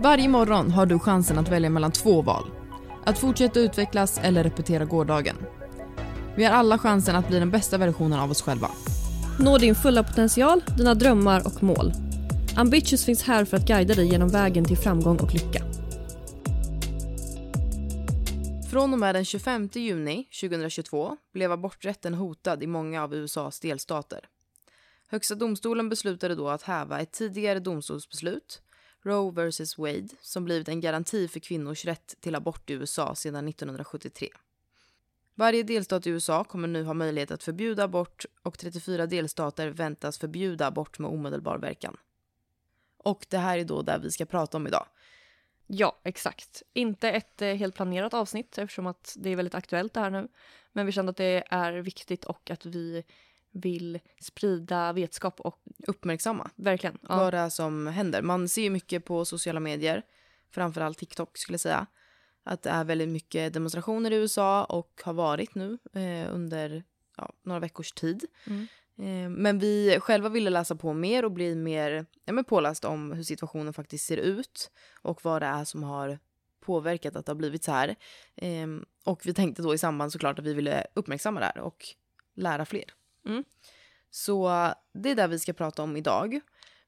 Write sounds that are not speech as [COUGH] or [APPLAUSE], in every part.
Varje morgon har du chansen att välja mellan två val. Att fortsätta utvecklas eller repetera gårdagen. Vi har alla chansen att bli den bästa versionen av oss själva. Nå din fulla potential, dina drömmar och mål. Ambitious finns här för att guida dig genom vägen till framgång och lycka. Från och med den 25 juni 2022 blev aborträtten hotad i många av USAs delstater. Högsta domstolen beslutade då att häva ett tidigare domstolsbeslut, Roe vs Wade, som blivit en garanti för kvinnors rätt till abort i USA sedan 1973. Varje delstat i USA kommer nu ha möjlighet att förbjuda abort och 34 delstater väntas förbjuda abort med omedelbar verkan. Och det här är då det vi ska prata om idag. Ja, exakt. Inte ett eh, helt planerat avsnitt eftersom att det är väldigt aktuellt det här nu. Men vi kände att det är viktigt och att vi vill sprida vetskap och Uppmärksamma verkligen. Ja. vad det är som händer. Man ser ju mycket på sociala medier, framförallt TikTok skulle jag säga, att det är väldigt mycket demonstrationer i USA och har varit nu eh, under ja, några veckors tid. Mm. Eh, men vi själva ville läsa på mer och bli mer ja, men påläst om hur situationen faktiskt ser ut och vad det är som har påverkat att det har blivit så här. Eh, och vi tänkte då i samband såklart att vi ville uppmärksamma det här och lära fler. Mm. Så det är det vi ska prata om idag.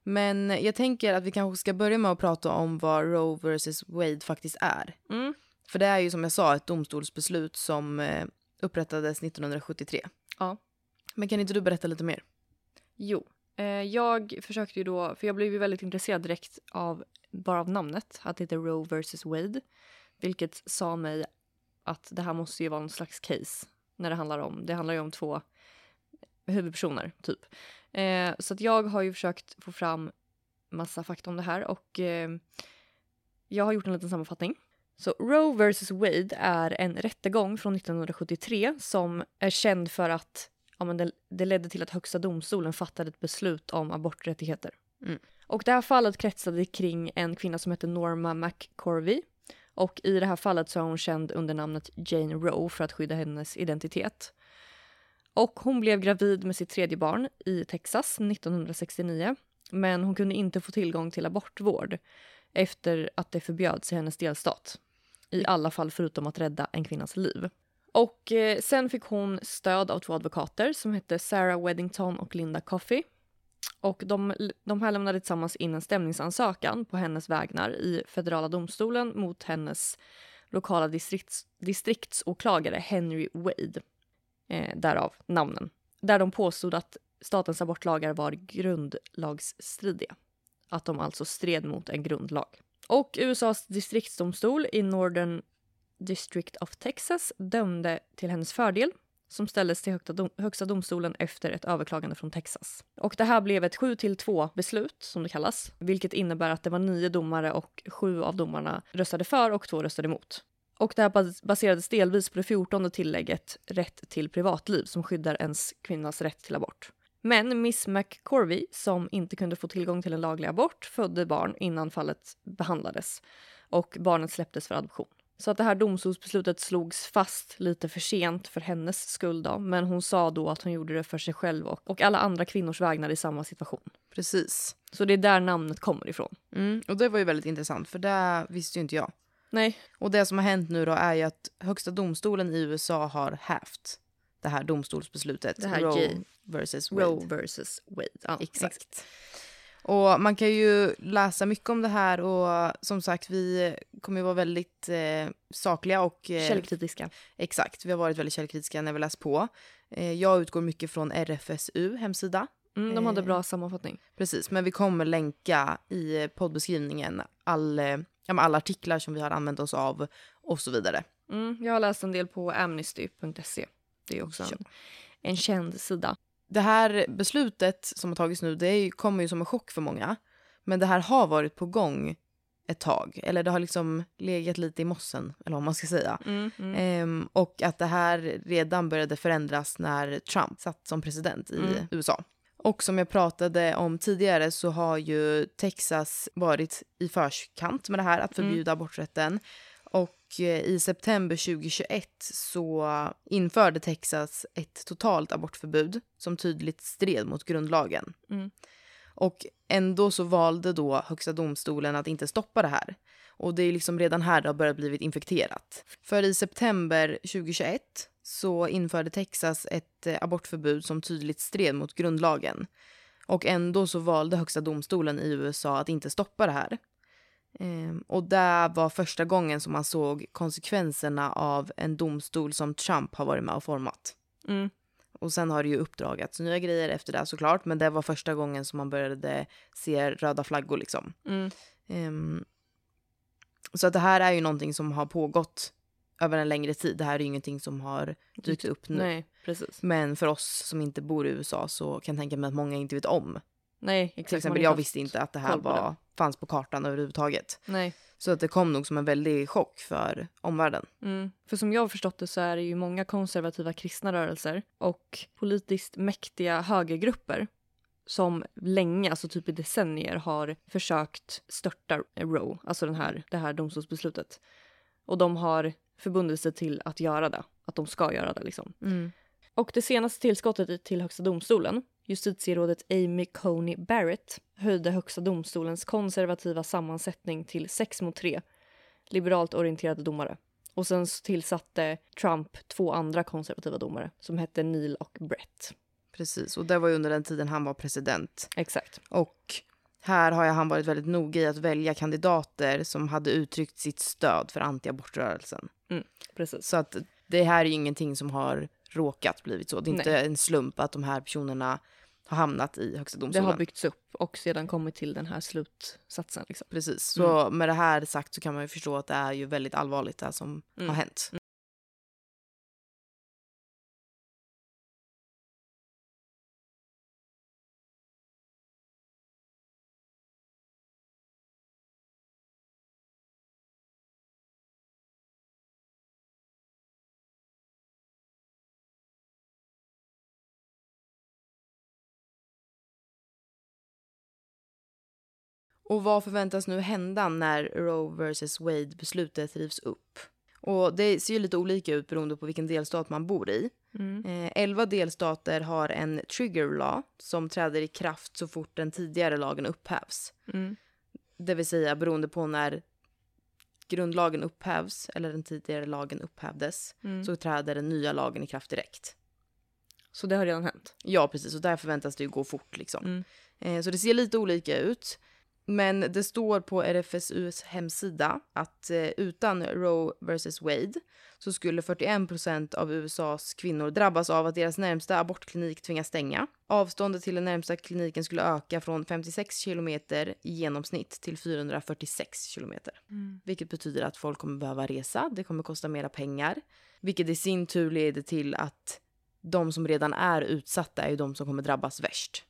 Men jag tänker att vi kanske ska börja med att prata om vad Roe vs Wade faktiskt är. Mm. För det är ju som jag sa ett domstolsbeslut som eh, upprättades 1973. Ja. Men kan inte du berätta lite mer? Jo, eh, jag försökte ju då, för jag blev ju väldigt intresserad direkt av bara av namnet, att det heter Roe vs Wade. Vilket sa mig att det här måste ju vara någon slags case när det handlar om, det handlar ju om två huvudpersoner typ. Eh, så att jag har ju försökt få fram massa fakta om det här och eh, jag har gjort en liten sammanfattning. Så Roe vs Wade är en rättegång från 1973 som är känd för att ja, men det, det ledde till att Högsta domstolen fattade ett beslut om aborträttigheter. Mm. Och det här fallet kretsade kring en kvinna som heter Norma McCorvey. Och i det här fallet så är hon känd under namnet Jane Roe för att skydda hennes identitet. Och hon blev gravid med sitt tredje barn i Texas 1969. Men hon kunde inte få tillgång till abortvård efter att det förbjöds i hennes delstat. I alla fall förutom att rädda en kvinnas liv. Och eh, sen fick hon stöd av två advokater som hette Sarah Weddington och Linda Coffey. Och de, de här lämnade tillsammans in en stämningsansökan på hennes vägnar i federala domstolen mot hennes lokala distrikts, distriktsåklagare Henry Wade. Eh, därav namnen. Där de påstod att statens abortlagar var grundlagsstridiga. Att de alltså stred mot en grundlag. Och USAs distriktsdomstol i Northern District of Texas dömde till hennes fördel som ställdes till högsta, domstolen efter ett överklagande från Texas. Och det här blev ett 7 till 2 beslut som det kallas, vilket innebär att det var nio domare och sju av domarna röstade för och två röstade emot. Och det här bas- baserades delvis på det 14 tillägget rätt till privatliv som skyddar ens kvinnas rätt till abort. Men Miss McCorvey, som inte kunde få tillgång till en laglig abort, födde barn innan fallet behandlades och barnet släpptes för adoption. Så att det här domstolsbeslutet slogs fast lite för sent för hennes skull då, men hon sa då att hon gjorde det för sig själv och, och alla andra kvinnors vägnar i samma situation. Precis. Så det är där namnet kommer ifrån. Mm, och det var ju väldigt intressant för det visste ju inte jag. Nej, Och det som har hänt nu då är ju att högsta domstolen i USA har hävt det här domstolsbeslutet. Det här Roe versus Wade. Roe versus Wade. Ja, Exakt. Och man kan ju läsa mycket om det här och som sagt vi kommer ju vara väldigt eh, sakliga och eh, Källkritiska. exakt, vi har varit väldigt källkritiska när vi läst på. Eh, jag utgår mycket från RFSU hemsida. Mm, de hade Eh. bra sammanfattning. Precis, men vi kommer länka i poddbeskrivningen all, eh, ja, alla artiklar som vi har använt oss av och så vidare. Mm, jag har läst en del på amnesty.se. Det är också en, en känd sida. Det här beslutet som har tagits nu, det kommer ju som en chock för många. Men det här har varit på gång ett tag. Eller det har liksom legat lite i mossen, eller vad man ska säga. Mm, mm. Ehm, och att det här redan började förändras när Trump satt som president i Mm. USA. Och som jag pratade om tidigare så har ju Texas varit i förkant med det här att Mm. förbjuda aborträtten. Och eh, i september 2021 så införde Texas ett totalt abortförbud som tydligt stred mot grundlagen. Mm. Och ändå så valde då Högsta domstolen att inte stoppa det här. Och det är liksom redan här det har börjat blivit infekterat. För i september 2021 så införde Texas ett eh, abortförbud som tydligt stred mot grundlagen. Och ändå så valde Högsta domstolen i USA att inte stoppa det här. Ehm, och det var första gången som man såg konsekvenserna av en domstol som Trump har varit med och format. Mm. Och sen har det ju uppdragats nya grejer efter det såklart, men det var första gången som man började se röda flaggor liksom. Mm. Ehm, så att det här är ju någonting som har pågått över en längre tid. Det här är ju ingenting som har dykt upp nu. Nej, precis. Men för oss som inte bor i USA så kan jag tänka mig att många inte vet om. Nej, exakt. Till exempel jag visste inte att det här var, fanns på kartan överhuvudtaget. Nej. Så att det kom nog som en väldig chock för omvärlden. Mm. För som jag har förstått det så är det ju många konservativa kristna rörelser och politiskt mäktiga högergrupper som länge, alltså typ i decennier, har försökt störta Roe, alltså den här, det här domstolsbeslutet. Och de har förbundit sig till att göra det, att de ska göra det liksom. Och det senaste tillskottet till Högsta domstolen, justitierådet Amy Coney Barrett, höjde Högsta domstolens konservativa sammansättning till 6 mot 3 liberalt orienterade domare. Och sen tillsatte Trump två andra konservativa domare som hette Neil och Brett. Precis, och det var under den tiden han var president. Exakt. Och här har han varit väldigt noga i att välja kandidater som hade uttryckt sitt stöd för antiabortrörelsen. Precis. Så att det här är ju ingenting som har råkat blivit så. Det är inte Nej. en slump att de här personerna har hamnat i Högsta Det domstolen. har byggts upp och sedan kommit till den här slutsatsen. Liksom. Precis, så med det här sagt så kan man ju förstå att det är ju väldigt allvarligt det här som Mm. har hänt. Och vad förväntas nu hända när Roe vs Wade beslutet rivs upp? Och det ser ju lite olika ut beroende på vilken delstat man bor i. Eh, elva delstater har en trigger law som träder i kraft så fort den tidigare lagen upphävs. Mm. Det vill säga beroende på när grundlagen upphävs eller den tidigare lagen upphävdes Mm. så träder den nya lagen i kraft direkt. Så det har redan hänt. Ja, precis. Och där förväntas det ju gå fort liksom. Mm. Eh, så det ser lite olika ut. Men det står på RFSUs hemsida att eh, utan Roe vs Wade så skulle 41 procent av USAs kvinnor drabbas av att deras närmsta abortklinik tvingas stänga. Avståndet till den närmsta kliniken skulle öka från 56 kilometer i genomsnitt till 446 kilometer. Vilket betyder att folk kommer behöva resa, det kommer kosta mera pengar. Vilket i sin tur leder till att de som redan är utsatta är ju de som kommer drabbas värst.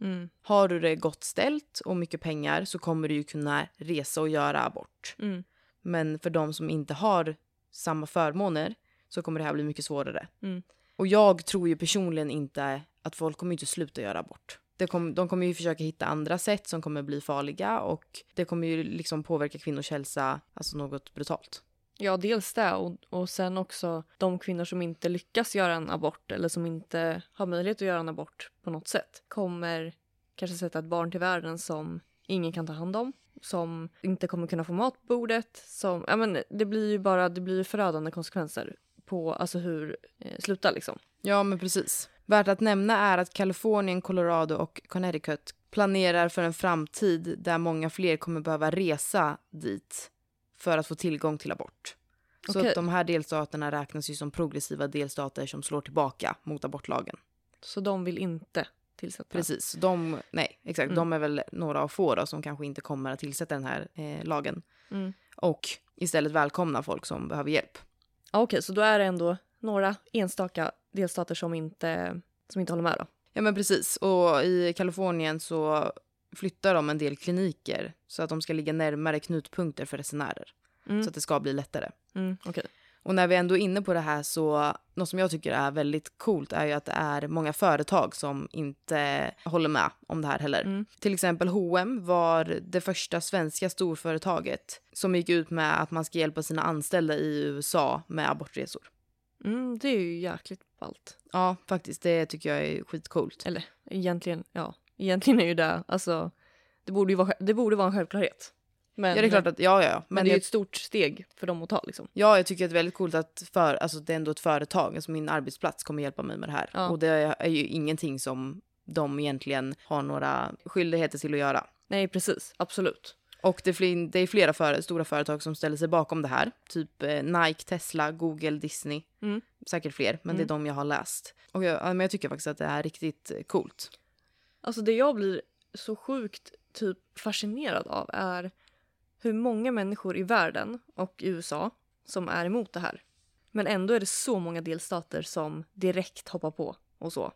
Mm. Har du det gott ställt och mycket pengar så kommer du ju kunna resa och göra abort. Mm. Men för de som inte har samma förmåner så kommer det här bli mycket svårare. Mm. Och jag tror ju personligen inte att folk kommer inte sluta göra abort. Det kom, de kommer ju försöka hitta andra sätt som kommer bli farliga och det kommer ju liksom påverka kvinnors hälsa alltså något brutalt. Ja, dels det och, och sen också de kvinnor som inte lyckas göra en abort eller som inte har möjlighet att göra en abort på något sätt kommer kanske sätta ett barn till världen som ingen kan ta hand om, som inte kommer kunna få mat på bordet, som, ja men det blir ju bara, det blir förödande konsekvenser på alltså hur eh, slutar liksom. Ja, men precis. Värt att nämna är att Kalifornien, Colorado och Connecticut planerar för en framtid där många fler kommer behöva resa dit för att få tillgång till abort. Så att de här delstaterna räknas ju som progressiva delstater som slår tillbaka mot abortlagen. Så de vill inte tillsätta. Precis. De, nej, exakt. Mm. De är väl några av få då, som kanske inte kommer att tillsätta den här eh, lagen. Mm. Och istället välkomna folk som behöver hjälp. Okej, så då är det ändå några enstaka delstater som inte, som inte håller med då. Ja men precis. Och i Kalifornien så flyttar de en del kliniker så att de ska ligga närmare knutpunkter för resenärer. Mm. Så att det ska bli lättare. Mm, okej. Och när vi ändå är inne på det här så något som jag tycker är väldigt coolt är ju att det är många företag som inte håller med om det här heller. Mm. Till exempel H&M var det första svenska storföretaget som gick ut med att man ska hjälpa sina anställda i USA med abortresor. Mm, det är ju jäkligt ballt. Ja, faktiskt. Det tycker jag är skitcoolt. Eller egentligen, ja. Egentligen är ju det, alltså, det borde ju vara, det borde vara en självklarhet. Men, Ja, det är klart att, ja, ja, ja. men, Men, det är ju ett stort steg för dem att ta liksom. ja, jag tycker att det är väldigt coolt att för, alltså, det är ändå ett företag, alltså min arbetsplats kommer hjälpa mig med det här. Ja. Och det är ju ingenting som de egentligen har några skyldigheter till att göra. Nej, precis. Absolut. Och det är, fler, det är flera för, stora företag som ställer sig bakom det här. Typ eh, Nike, Tesla, Google, Disney. Mm. Säkert fler, men det är de jag har läst. Och jag, ja, men jag tycker faktiskt att det är riktigt coolt. Alltså det jag blir så sjukt typ fascinerad av är hur många människor i världen och i USA som är emot det här. Men ändå är det så många delstater som direkt hoppar på och så.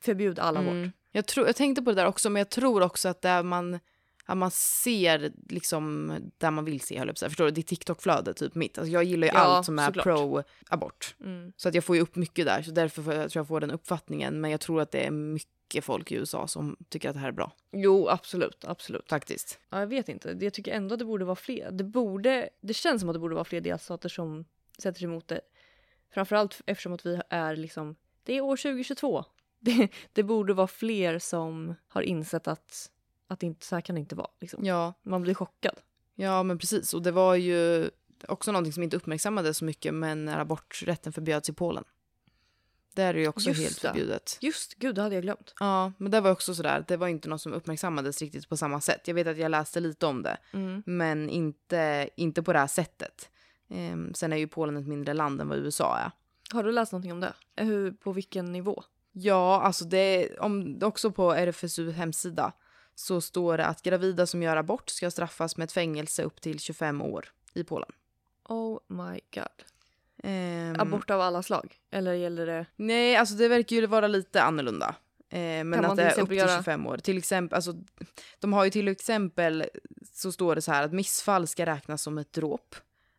Förbjud alla abort. Mm. Jag, tror, jag tänkte på det där också, men jag tror också att där man, att man ser liksom där man vill se, höll jag. Förstår du? Det är TikTok-flöde, typ mitt. Alltså jag gillar ju Ja, allt som är pro-abort. Mm. Så att jag får ju upp mycket där, så därför får jag, tror jag får den uppfattningen. Men jag tror att det är mycket folk i USA som tycker att det här är bra, Jo, absolut, absolut. faktiskt. Ja, jag vet inte. Jag tycker ändå att det borde vara fler. Det, borde, det känns som att det borde vara fler delstater som sätter sig emot det. Framförallt eftersom att vi är liksom, det är år 2022. [LAUGHS] Det, det borde vara fler som har insett att, att det inte, så här kan det inte vara. Liksom. Ja, Man blir chockad. Ja, men precis. Och det var ju också någonting som inte uppmärksammades så mycket, men när aborträtten förbjöds i Polen. Där är det ju också Just helt det. förbjudet. Just gud, det hade jag glömt. Ja, men det var också sådär, det var inte något som uppmärksammades riktigt på samma sätt. Jag vet att jag läste lite om det, Mm. men inte, inte på det här sättet. Ehm, sen är ju Polen ett mindre land än vad USA är. Har du läst någonting om det? Hur, på vilken nivå? Ja, alltså det, om, också på RFSU hemsida så står det att gravida som gör abort ska straffas med ett fängelse upp till 25 år i Polen. Oh my god. Ehm, Abort av alla slag? Eller gäller det... Nej, alltså det verkar ju vara lite annorlunda. Eh, men Kan att det är upp till göra- 25 år. Till exempel, alltså, de har ju till exempel så står det så här att missfall ska räknas som ett dråp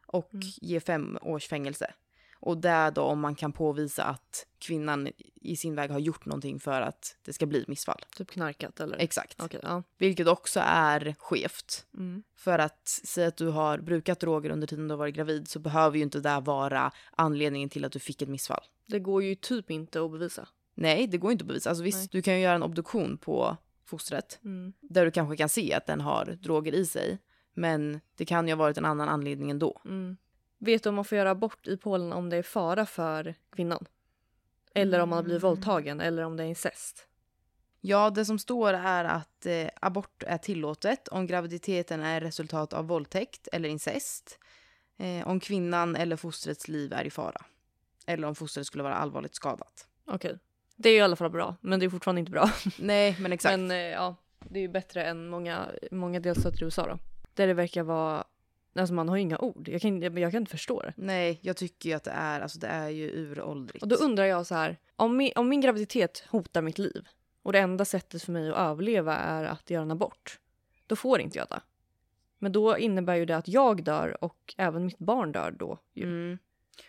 och Mm. ge fem års fängelse. Och det är då om man kan påvisa att kvinnan i sin väg har gjort någonting för att det ska bli missfall. Typ knarkat eller? Exakt. Okej, ja. Vilket också är skevt. Mm. För att säga att du har brukat droger under tiden du har varit gravid så behöver ju inte det vara anledningen till att du fick ett missfall. Det går ju typ inte att bevisa. Nej, det går inte att bevisa. Alltså visst, Nej. du kan ju göra en obduktion på fostret Mm. där du kanske kan se att den har droger i sig. Men det kan ju ha varit en annan anledning ändå. Mm. Vet du om man får göra abort i Polen om det är fara för kvinnan? Eller om man har blivit Mm. våldtagen eller om det är incest? Ja, det som står är att eh, abort är tillåtet om graviditeten är resultat av våldtäkt eller incest. Eh, om kvinnan eller fostrets liv är i fara. Eller om fostret skulle vara allvarligt skadat. Okej. Det är i alla fall bra, men det är fortfarande inte bra. [LAUGHS] Nej, men exakt. Men eh, ja, det är ju bättre än många, många delstater i USA då. Där det verkar vara, alltså man har ju inga ord. Jag kan, jag, jag kan inte förstå det. Nej, jag tycker ju att det är, alltså det är ju uråldrigt. Och då undrar jag så här, om min, om min graviditet hotar mitt liv och det enda sättet för mig att överleva är att göra en abort, då får inte jag det. Men då innebär ju det att jag dör och även mitt barn dör då. Mm.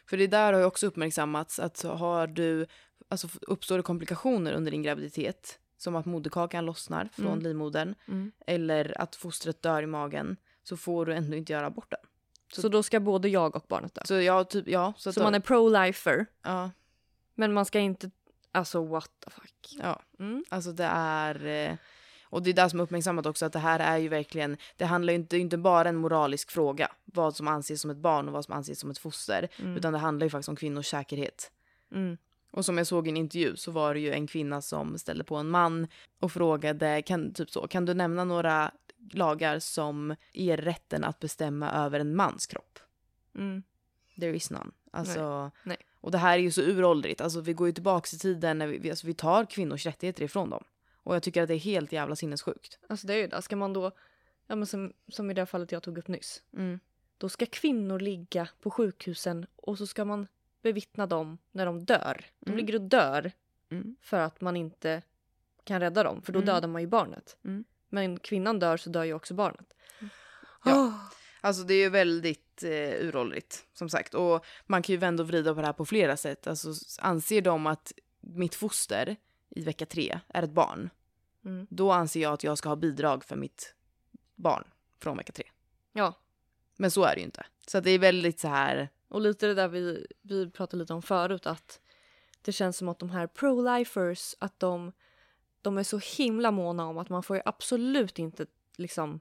För det där har ju också uppmärksammats att har du, alltså uppstår det komplikationer under din graviditet, som att moderkakan lossnar från Mm. livmodern Mm. eller att fostret dör i magen, så får du ändå inte göra aborten. Så, då ska både jag och barnet dö. Så jag typ, ja. Så, Så då- man är pro-lifer, ja, men man ska inte, alltså what the fuck. ja, Mm. alltså det är... eh, Och det är det som är uppmärksammat också, att det här är ju verkligen, det handlar ju inte, inte bara en moralisk fråga, vad som anses som ett barn och vad som anses som ett foster, Mm. utan det handlar ju faktiskt om kvinnors säkerhet. Mm. Och som jag såg i en intervju så var det ju en kvinna som ställde på en man och frågade, kan, typ så, kan du nämna några lagar som ger rätten att bestämma över en mans kropp? Mm. There is none. Alltså, Nej. Och det här är ju så uråldrigt. Alltså, vi går ju tillbaka i tiden när vi, alltså, vi tar kvinnors rättigheter ifrån dem. Och jag tycker att det är helt jävla sinnessjukt. Alltså det är ju det. Ska man då, ja men som, som i det här fallet jag tog upp nyss. Mm. Då ska kvinnor ligga på sjukhusen och så ska man bevittna dem när de dör. De Mm. ligger och dör Mm. för att man inte kan rädda dem. För då Mm. dödar man ju barnet. Men kvinnan dör så dör ju också barnet. Ja. Ah. Alltså det är ju väldigt eh, uråldrigt, som sagt. Och man kan ju vända och vrida på det här på flera sätt. Alltså anser de att mitt foster i vecka tre är ett barn, Mm. då anser jag att jag ska ha bidrag för mitt barn från vecka tre. Ja, Men så är det ju inte. Så det är väldigt så här, och lite det där vi, vi pratade lite om förut att det känns som att de här pro-lifers att de, de är så himla måna om att man får ju absolut inte liksom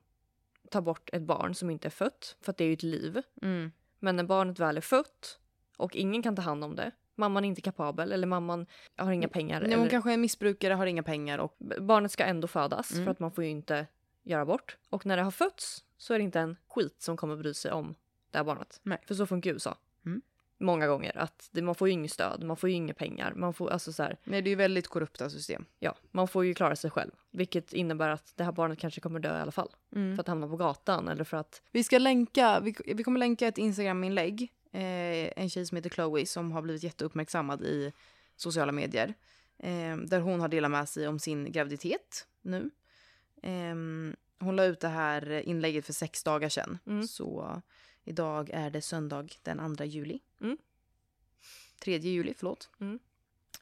ta bort ett barn som inte är fött, för att det är ju ett liv. Mm. Men när barnet väl är fött och ingen kan ta hand om det, mamman är inte kapabel eller mamman har inga pengar. Nej, hon eller, kanske är missbrukare, har inga pengar och Barnet ska ändå födas Mm. för att man får ju inte göra bort. Och när det har fötts så är det inte en skit som kommer bry sig om det här barnet. Nej. För så funkar USA. Mm. Många gånger att det, man får ju inget stöd, man får ju inga pengar. Man får alltså så här, nej, det är ju väldigt korrupta system. ja, man får ju klara sig själv. Vilket innebär att det här barnet kanske kommer dö i alla fall. För att hamna på gatan eller för att Vi ska länka, vi, vi kommer länka ett Instagram-inlägg. Eh, en tjej som heter Chloe som har blivit jätteuppmärksammad i sociala medier. Eh, där hon har delat med sig om sin graviditet nu. Eh, hon la ut det här inlägget för sex dagar sedan. Mm. Så idag är det söndag den 2 juli. Mm. 3 juli, förlåt. Mm.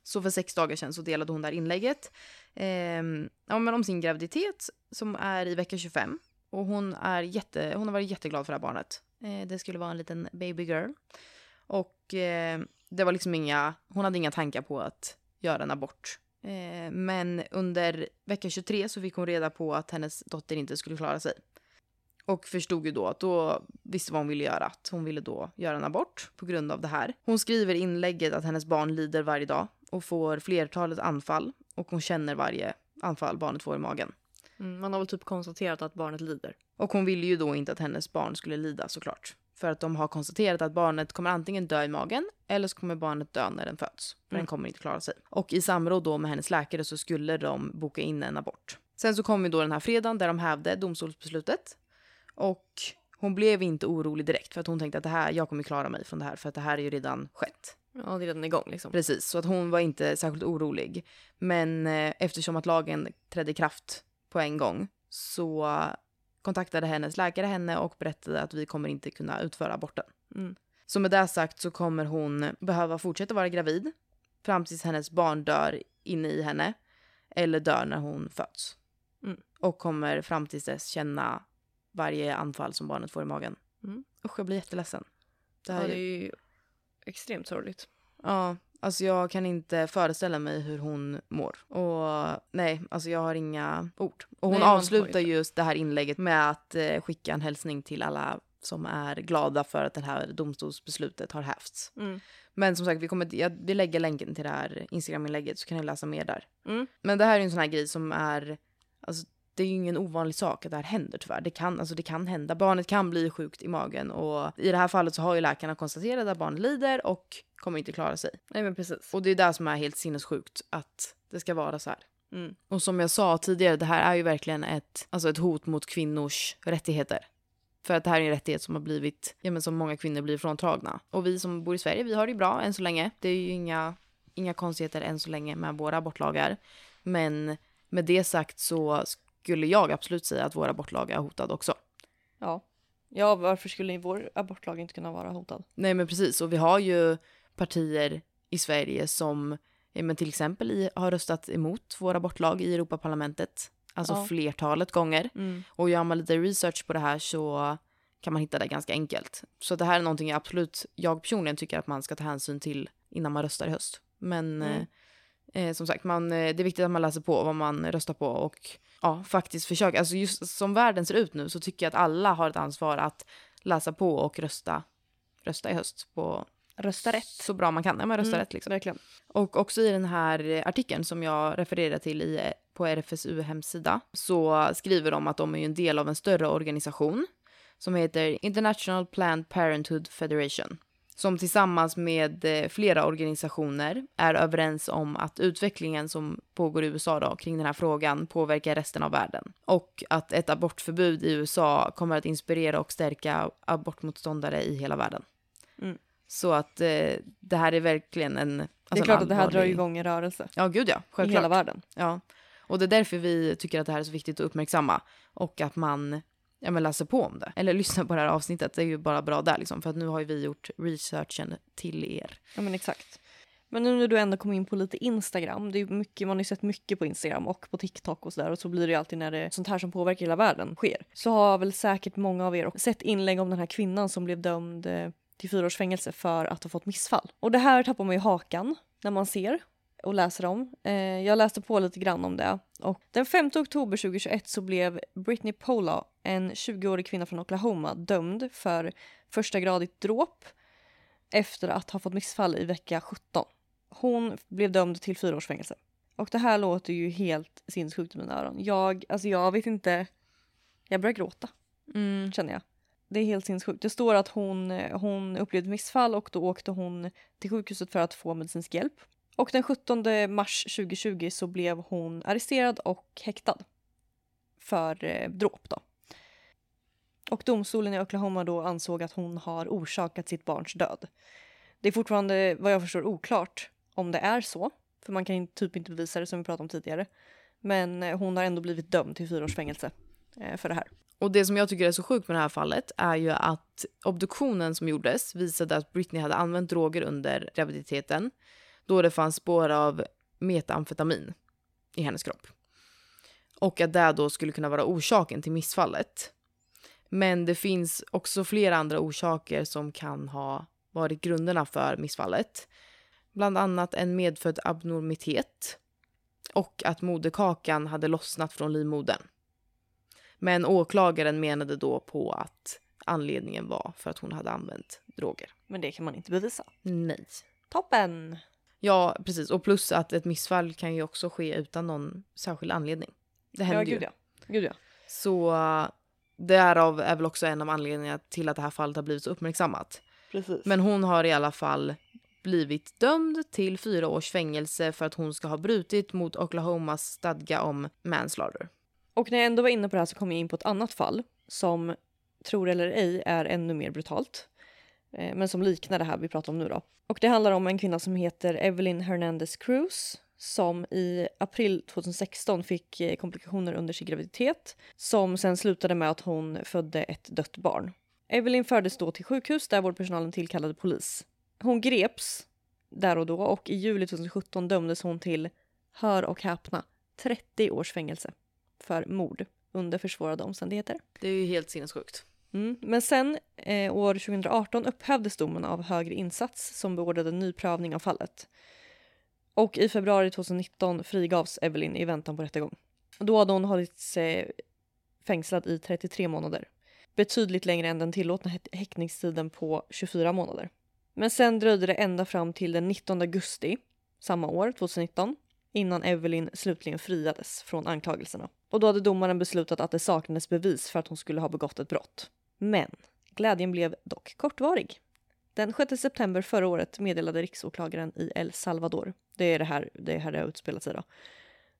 Så för sex dagar sedan så delade hon det här inlägget. Eh, ja, men om sin graviditet som är i vecka 25. Och hon, är jätte, hon har varit jätteglad för det här barnet. Eh, det skulle vara en liten baby girl. Och eh, det var liksom inga, hon hade inga tankar på att göra en abort. Eh, men under vecka 23 så fick hon reda på att hennes dotter inte skulle klara sig. Och förstod ju då att då visste vad hon ville göra. Att hon ville då göra en abort på grund av det här. Hon skriver i inlägget att hennes barn lider varje dag och får flertalet anfall. Och hon känner varje anfall barnet får i magen. mm, man har väl typ konstaterat att barnet lider. Och hon ville ju då inte att hennes barn skulle lida såklart. För att de har konstaterat att barnet kommer antingen dö i magen eller så kommer barnet dö när den föds. För Mm. den kommer inte klara sig. Och i samråd då med hennes läkare så skulle de boka in en abort. Sen så kom ju då den här fredagen där de hävde domstolsbeslutet. Och hon blev inte orolig direkt för att hon tänkte att det här, jag kommer klara mig från det här för att det här är ju redan skett. Ja, det är redan igång liksom. Precis, så att hon var inte särskilt orolig. Men eh, eftersom att lagen trädde i kraft på en gång så kontaktade hennes läkare henne och berättade att vi kommer inte kunna utföra aborten. Mm. Så med det sagt så kommer hon behöva fortsätta vara gravid fram tills hennes barn dör inne i henne eller dör när hon föds. Mm. Och kommer fram tills dess känna varje anfall som barnet får i magen. Mm. Usch, jag blir jätteledsen. Det Ja, här det är ju extremt sorgligt. Ja, alltså jag kan inte föreställa mig hur hon mår. Och nej, alltså jag har inga ord. Och hon Nej, avslutar just det här inlägget med att eh, skicka en hälsning till alla som är glada för att det här domstolsbeslutet har hävts. Mm. Men som sagt, vi, kommer, jag, vi lägger länken till det här Instagram-inlägget så kan ni läsa mer där. Mm. Men det här är en sån här grej som är, alltså det är ju ingen ovanlig sak att det här händer tyvärr. Det kan, alltså det kan hända. Barnet kan bli sjukt i magen och i det här fallet så har ju läkarna konstaterat att barnet lider och kommer inte klara sig. Nej men precis. Och det är det som är helt sinnessjukt, att det ska vara så här. Mm. Och som jag sa tidigare, det här är ju verkligen ett, alltså ett hot mot kvinnors rättigheter. För att det här är en rättighet som har blivit, ja men som många kvinnor blir fråntagna. Och vi som bor i Sverige, vi har det ju bra än så länge. Det är ju inga, inga konstigheter än så länge med våra abortlagar. Men med det sagt så skulle jag absolut säga att vår abortlag är hotad också. Ja. Ja, varför skulle vår abortlag inte kunna vara hotad? Nej men precis, och vi har ju partier i Sverige som men till exempel i, har röstat emot vår abortlag i Europaparlamentet. Alltså Ja. flertalet gånger. Mm. Och gör man lite research på det här så kan man hitta det ganska enkelt. Så det här är någonting jag absolut, jag personligen tycker att man ska ta hänsyn till innan man röstar i höst. Men Mm. eh, eh, som sagt, man, eh, det är viktigt att man läser på vad man röstar på och ja, faktiskt försöka. Alltså just som världen ser ut nu så tycker jag att alla har ett ansvar att läsa på och rösta, rösta i höst på Rösta rätt. så bra man kan. Ja, men rösta Mm, rätt liksom. Verkligen. Och också i den här artikeln som jag refererar till i, på RFSU hemsida så skriver de att de är en del av en större organisation som heter International Planned Parenthood Federation som tillsammans med eh, flera organisationer är överens om att utvecklingen som pågår i USA då, kring den här frågan påverkar resten av världen. Och att ett abortförbud i USA kommer att inspirera och stärka abortmotståndare i hela världen. Mm. Så att eh, det här är verkligen en... Alltså det är klart att det här drar igång en rörelse Ja, gud ja. i Självklart. hela världen. Ja. Och det är därför vi tycker att det här är så viktigt att uppmärksamma. Och att man ja, men läser på om det. Eller lyssnar på det här avsnittet. Det är ju bara bra där liksom. För att nu har ju vi gjort researchen till er. Ja men exakt. Men nu när du ändå kom in på lite Instagram, det är mycket, man har ju sett mycket på Instagram och på TikTok och sådär och så blir det ju alltid när det sånt här som påverkar hela världen sker. Så har väl säkert många av er också sett inlägg om den här kvinnan som blev dömd eh, till fyra års fängelse för att ha fått missfall. Och det här tappar man ju hakan när man ser och läser om. Eh, jag läste på lite grann om det och den 5 oktober 2021 så blev Britney Pola, en 20-årig kvinna från Oklahoma, dömd för första gradigt dråp efter att ha fått missfall i vecka 17. Hon blev dömd till fyra års fängelse. Och det här låter ju helt sinnessjukt i mina öron. Jag, alltså jag vet inte. Jag börjar gråta, Mm. känner jag. Det är helt sinnessjukt. Det står att hon, hon upplevde missfall och då åkte hon till sjukhuset för att få medicinsk hjälp. Och den 17 mars 2020 så blev hon arresterad och häktad. För eh, dråp då. Och domstolen i Oklahoma då ansåg att hon har orsakat sitt barns död. Det är fortfarande vad jag förstår oklart om det är så. För man kan typ inte bevisa det som vi pratade om tidigare. Men eh, hon har ändå blivit dömd till fyra års fängelse eh, för det här. Och det som jag tycker är så sjukt med det här fallet är ju att obduktionen som gjordes visade att Britney hade använt droger under graviditeten då det fanns spår av metamfetamin i hennes kropp. Och att det då skulle kunna vara orsaken till missfallet. Men det finns också flera andra orsaker som kan ha varit grunderna för missfallet. Bland annat en medfödd abnormitet och att moderkakan hade lossnat från livmodern. Men åklagaren menade då på att anledningen var för att hon hade använt droger. Men det kan man inte bevisa. Nej. Toppen! Ja, precis. Och plus att ett missfall kan ju också ske utan någon särskild anledning. Det händer ja, ju. gud ja. Gud ja. Så därav är väl också en av anledningarna till att det här fallet har blivit så uppmärksammat. Precis. Men hon har i alla fall blivit dömd till fyra års fängelse för att hon ska ha brutit mot Oklahomas stadga om manslaughter. Och när jag ändå var inne på det här så kom jag in på ett annat fall som, tror eller ej, är ännu mer brutalt. Eh, men som liknar det här vi pratar om nu då. Och det handlar om en kvinna som heter Evelyn Hernandez Cruz som i april 2016 fick eh, komplikationer under sin graviditet som sen slutade med att hon födde ett dött barn. Evelyn fördes då till sjukhus där vårdpersonalen tillkallade polis. Hon greps där och då och i juli 2017 dömdes hon till, hör och häpna, 30 års fängelse för mord under försvårade omständigheter. Det är ju helt sinnessjukt. Mm. Men sen eh, år 2018 upphävdes domen av högre insats som beordrade ny prövning av fallet. Och i februari 2019 frigavs Evelyn i väntan på rättegång. Då hade hon hållits eh, fängslad i 33 månader. Betydligt längre än den tillåtna häktningstiden på 24 månader. Men sen dröjde det ända fram till den 19 augusti samma år, 2019, innan Evelyn slutligen friades från anklagelserna. Och då hade domaren beslutat att det saknades bevis för att hon skulle ha begått ett brott. Men glädjen blev dock kortvarig. Den 6 september förra året meddelade riksåklagaren i El Salvador, det är det här det, här det har utspelat sig då,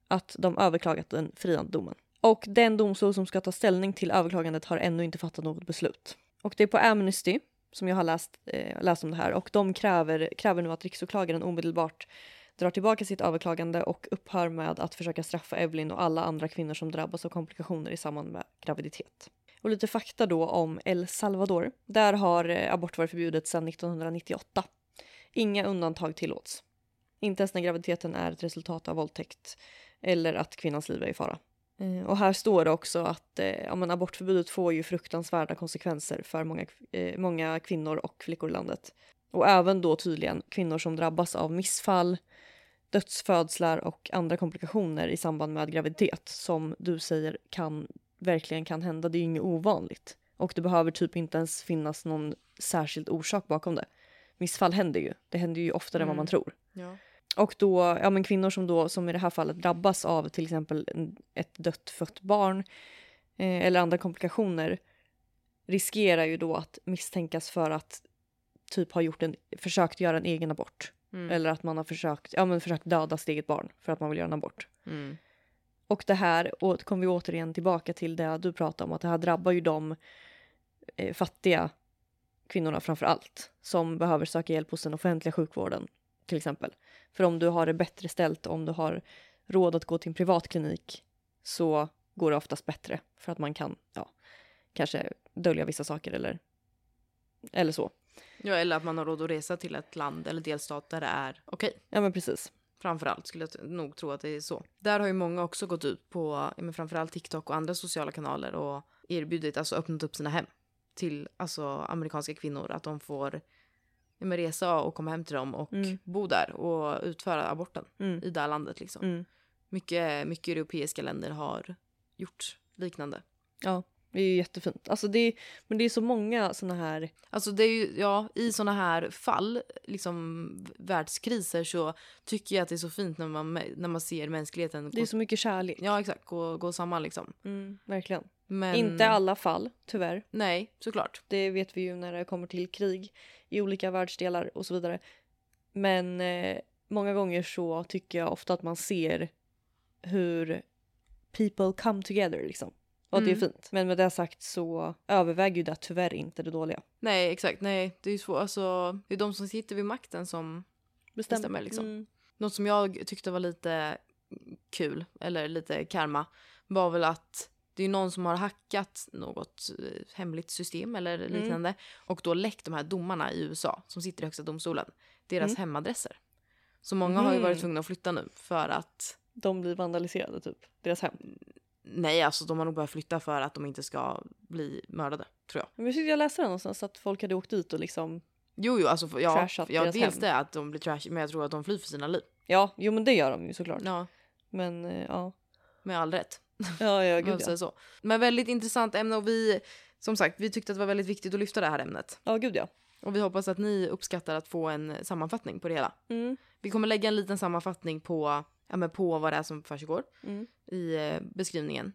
att de överklagat den friande domen. Och den domstol som ska ta ställning till överklagandet har ännu inte fattat något beslut. Och det är på Amnesty som jag har läst, eh, läst om det här och de kräver, kräver nu att riksåklagaren omedelbart drar tillbaka sitt överklagande och upphör med att försöka straffa Evelyn och alla andra kvinnor som drabbas av komplikationer i samband med graviditet. Och lite fakta då om El Salvador. Där har eh, abort varit förbjudet sedan 1998. Inga undantag tillåts. Inte ens när graviditeten är ett resultat av våldtäkt eller att kvinnans liv är i fara. Eh, och här står det också att eh, ja, men abortförbudet får ju fruktansvärda konsekvenser för många, eh, många kvinnor och flickor i landet. Och även då tydligen kvinnor som drabbas av missfall, dödsfödslar och andra komplikationer i samband med graviditet som du säger kan verkligen kan hända. Det är ju inget ovanligt. Och det behöver typ inte ens finnas någon särskild orsak bakom det. Missfall händer ju. Det händer ju oftare än vad Mm. man tror. Ja. Och då, ja men kvinnor som då, som i det här fallet drabbas av till exempel ett dött fött barn eh, eller andra komplikationer riskerar ju då att misstänkas för att typ ha gjort en, försökt göra en egen abort. Mm. Eller att man har försökt, ja men försökt döda sitt eget barn för att man vill göra en abort. Mm. Och det här, och kommer vi återigen tillbaka till det du pratade om, att det här drabbar ju de eh, fattiga kvinnorna framför allt, som behöver söka hjälp hos den offentliga sjukvården till exempel. För om du har det bättre ställt, om du har råd att gå till en privat klinik så går det oftast bättre för att man kan, ja, kanske dölja vissa saker eller, eller så. ja, eller att man har råd att resa till ett land eller delstat där det är okej. Ja men precis. Framförallt skulle jag nog tro att det är så. Där har ju många också gått ut på men framförallt TikTok och andra sociala kanaler och erbjudit, alltså öppnat upp sina hem till alltså amerikanska kvinnor. Att de får men resa och komma hem till dem och Mm. bo där och utföra aborten Mm. i det här landet liksom. Mm. mycket, mycket europeiska länder har gjort liknande. Ja, det är ju jättefint. Alltså det är, men det är så många såna här... Alltså det är ju, ja, i såna här fall, liksom världskriser, så tycker jag att det är så fint när man, när man ser mänskligheten Det är så mycket kärlek. ja, exakt, gå, gå samman liksom. Mm, verkligen. Men, Inte alla fall, tyvärr. Nej, såklart. Det vet vi ju när det kommer till krig i olika världsdelar och så vidare. Men eh, många gånger så tycker jag ofta att man ser hur people come together liksom. Och att det är Mm. fint. Men med det sagt så överväger ju det tyvärr inte det dåliga. Nej, exakt. Nej, det är ju svårt. Alltså, det är de som sitter vid makten som Bestäm- Bestämmer, liksom. Mm. Något som jag tyckte var lite kul, eller lite karma, var väl att det är någon som har hackat något eh, hemligt system eller Mm. liknande och då läckt de här domarna i USA som sitter i högsta domstolen, deras Mm. hemadresser. Så många har ju varit Mhm. tvungna att flytta nu för att De blir vandaliserade typ. Deras hem. Nej, alltså de har nog börjat flytta för att de inte ska bli mördade, tror jag. Men jag läste det någonstans att folk hade åkt dit och liksom Jo, jo, alltså ja, ja dels hem. det att de blir trash, men jag tror att de flyr för sina liv. Ja, jo men det gör de ju såklart. Ja, Men eh, ja. med all rätt. Ja, ja gud ja. så. Men väldigt intressant ämne och vi, som sagt, vi tyckte att det var väldigt viktigt att lyfta det här ämnet. Ja, gud ja. Och vi hoppas att ni uppskattar att få en sammanfattning på det hela. Mm. Vi kommer lägga en liten sammanfattning på, ja, men på vad det är som försiggår Mm. i eh, beskrivningen.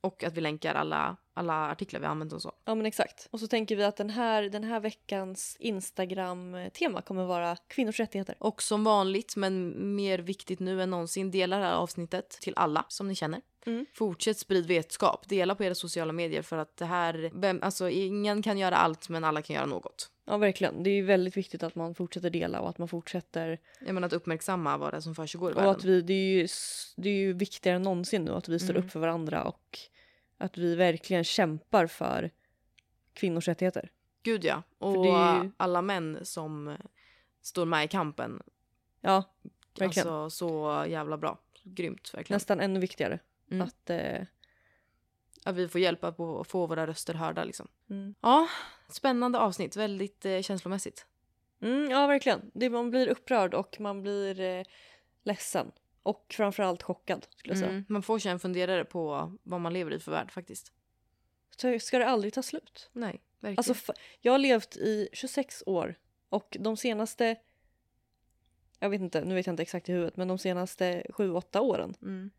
Och att vi länkar alla, alla artiklar vi använt och så. Ja men exakt. Och så tänker vi att den här, den här veckans Instagram-tema kommer vara kvinnors rättigheter. Och som vanligt, men mer viktigt nu än någonsin, dela det här avsnittet till alla som ni känner. Mm. Fortsätt sprid vetskap. Dela på era sociala medier för att det här, vem, alltså ingen kan göra allt men alla kan göra något. Ja verkligen. Det är ju väldigt viktigt att man fortsätter dela och att man fortsätter. Jag menar att uppmärksamma vad det är som försiggår i Och världen. att vi, det är ju, det är ju viktigare än någonsin nu att vi står Mm. upp för varandra och att vi verkligen kämpar för kvinnors rättigheter. Gud ja. Och det är ju- alla män som står med i kampen. Ja, verkligen. Alltså så jävla bra. Grymt verkligen. Nästan ännu viktigare. Mm. Att, eh, Att vi får hjälpa på att få våra röster hörda liksom. mm. Ja, spännande avsnitt. Väldigt eh, känslomässigt. Mm, ja verkligen. Det, man blir upprörd och man blir eh, ledsen. Och framförallt chockad skulle jag säga. Mm. Man får sig en funderare på vad man lever i för värld faktiskt. Så ska det aldrig ta slut? Nej, verkligen. Alltså, jag har levt i 26 år och de senaste, jag vet inte, nu vet jag inte exakt i huvudet, men de senaste 7-8 åren mm.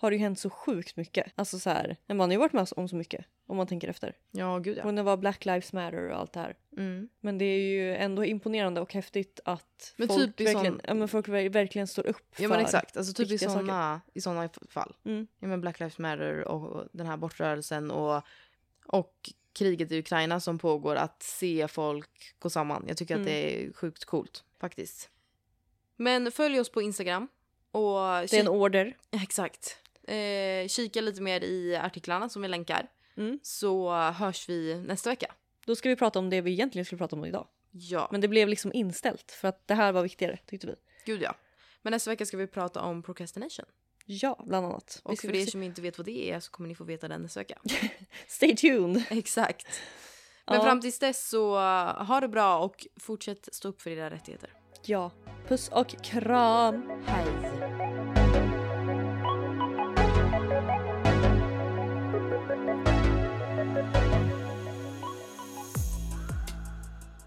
Har det ju hänt så sjukt mycket. Alltså så här, man har ju varit med om så mycket om man tänker efter. Ja, gud ja. Och det var Black Lives Matter och allt det här. Mm. Men det är ju ändå imponerande och häftigt att Men folk, typ verkligen, sån- ja, men folk ver- verkligen står upp Ja för... men exakt, alltså typ i såna, i såna fall. Mm. Ja, men Black Lives Matter och den här bortrörelsen och, och kriget i Ukraina som pågår, att se folk gå samman. Jag tycker att Mm. det är sjukt coolt faktiskt. Men följ oss på Instagram och Det är en order. [LAUGHS] exakt. Eh, kika lite mer i artiklarna som vi länkar Mm. så hörs vi nästa vecka. Då ska vi prata om det vi egentligen skulle prata om idag. Ja, Men det blev liksom inställt för att det här var viktigare tyckte vi. gud ja. Men nästa vecka ska vi prata om procrastination. Ja, bland annat. Och för er som inte vet vad det är så kommer ni få veta det nästa vecka. [LAUGHS] Stay tuned! Exakt. Men Ja. fram tills dess så uh, ha det bra och fortsätt stå upp för era rättigheter. Ja. Puss och kram! Hej!